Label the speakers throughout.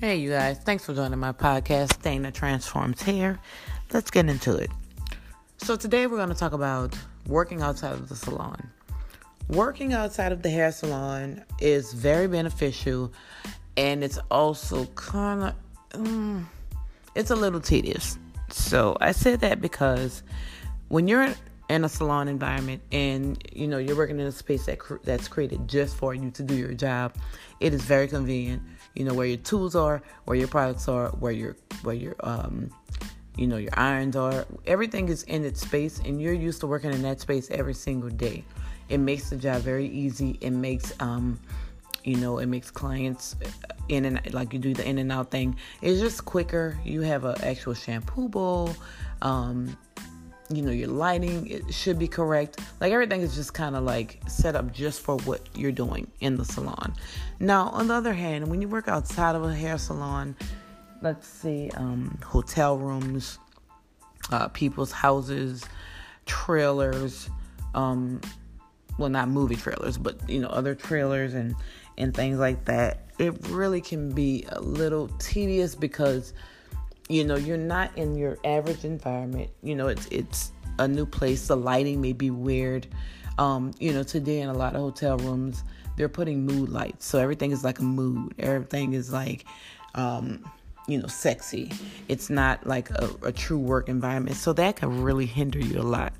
Speaker 1: Hey, you guys. Thanks for joining my podcast, Dana Transforms Hair. Let's get into it. So, today we're going to talk about working outside of the salon. Working outside of the hair salon is very beneficial and it's also kind of, um, it's a little tedious. So, I said that because when you're in a salon environment and you know you're working in a space that that's created just for you to do your job. It is very convenient you know where your tools are where your products are where your where your um you know your irons are. Everything is in its space and you're used to working in that space every single day. It makes the job very easy. It makes um you know it makes clients in and like you do the in and out thing. It's just quicker. You have an actual shampoo bowl um you know your lighting it should be correct. Like everything is just kind of like set up just for what you're doing in the salon. Now on the other hand when you work outside of a hair salon let's see um, hotel rooms uh, people's houses trailers um, well not movie trailers but you know other trailers and and things like that it really can be a little tedious because you know you're not in your average environment. You know it's it's a new place. The lighting may be weird. Um, you know today in a lot of hotel rooms they're putting mood lights. So everything is like a mood. Everything is like um, you know sexy. It's not like a, a true work environment. So that can really hinder you a lot.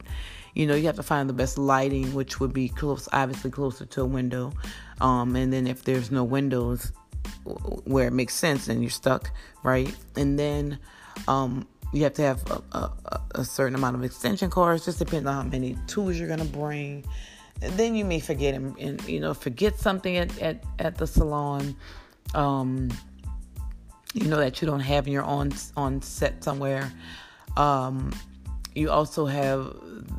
Speaker 1: You know you have to find the best lighting which would be close obviously closer to a window. Um, and then if there's no windows where it makes sense and you're stuck, right? And then um, you have to have a, a, a, certain amount of extension cords, just depending on how many tools you're gonna bring. And then you may forget and, and, you know forget something at, at, at the salon. Um, you know that you don't have your on on set somewhere. Um, you also have,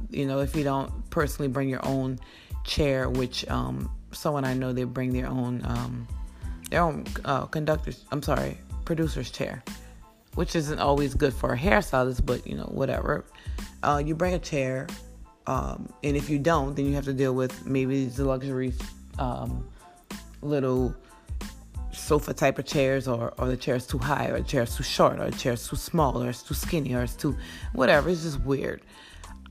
Speaker 1: you know, if you don't personally bring your own chair, which um, someone I know they bring their own um, their own uh, conductor's, I'm sorry, producer's chair, which isn't always good for a hairstylist, but you know, whatever. Uh, you bring a chair, um, and if you don't, then you have to deal with maybe the luxury um, little sofa type of chairs, or, or the chair's too high, or the chair's too short, or the chair's too small, or it's too skinny, or it's too whatever. It's just weird.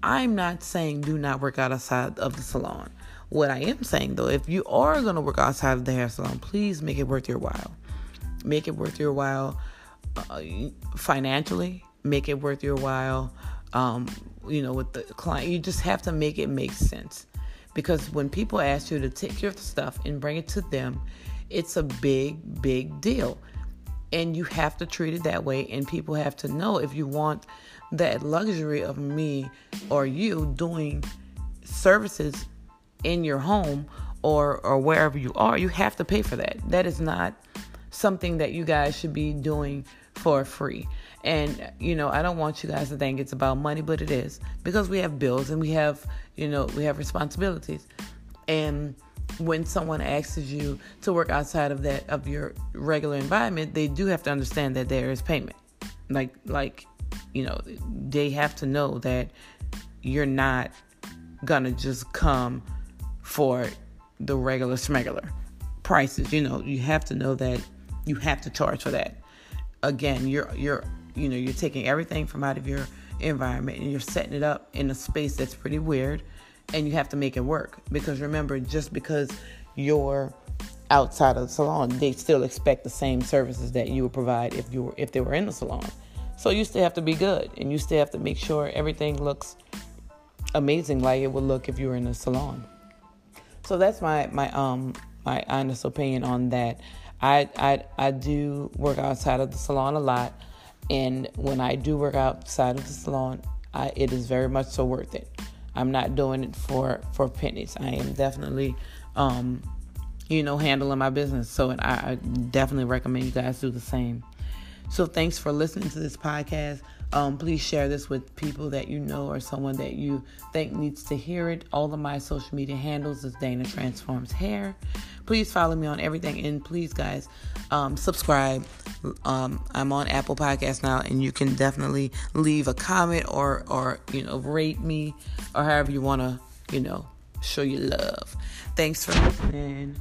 Speaker 1: I'm not saying do not work out outside of the salon. What I am saying though, if you are going to work outside of the hair salon, please make it worth your while. Make it worth your while uh, financially, make it worth your while. Um, you know, with the client, you just have to make it make sense. Because when people ask you to take your stuff and bring it to them, it's a big, big deal. And you have to treat it that way. And people have to know if you want that luxury of me or you doing services in your home or or wherever you are, you have to pay for that. That is not something that you guys should be doing for free. And you know, I don't want you guys to think it's about money, but it is because we have bills and we have, you know, we have responsibilities. And when someone asks you to work outside of that of your regular environment, they do have to understand that there is payment. Like like, you know, they have to know that you're not gonna just come for the regular smuggler prices. You know, you have to know that you have to charge for that. Again, you're you're you know you're taking everything from out of your environment and you're setting it up in a space that's pretty weird, and you have to make it work. Because remember, just because you're outside of the salon, they still expect the same services that you would provide if you were if they were in the salon. So you still have to be good, and you still have to make sure everything looks amazing like it would look if you were in a salon. So that's my my um my honest opinion on that. I I I do work outside of the salon a lot, and when I do work outside of the salon, I, it is very much so worth it. I'm not doing it for for pennies. I am definitely, um, you know, handling my business. So I, I definitely recommend you guys do the same. So thanks for listening to this podcast. Um, please share this with people that you know or someone that you think needs to hear it. All of my social media handles is Dana Transforms Hair. Please follow me on everything, and please, guys, um, subscribe. Um, I'm on Apple Podcast now, and you can definitely leave a comment or or you know rate me or however you want to you know show your love. Thanks for listening.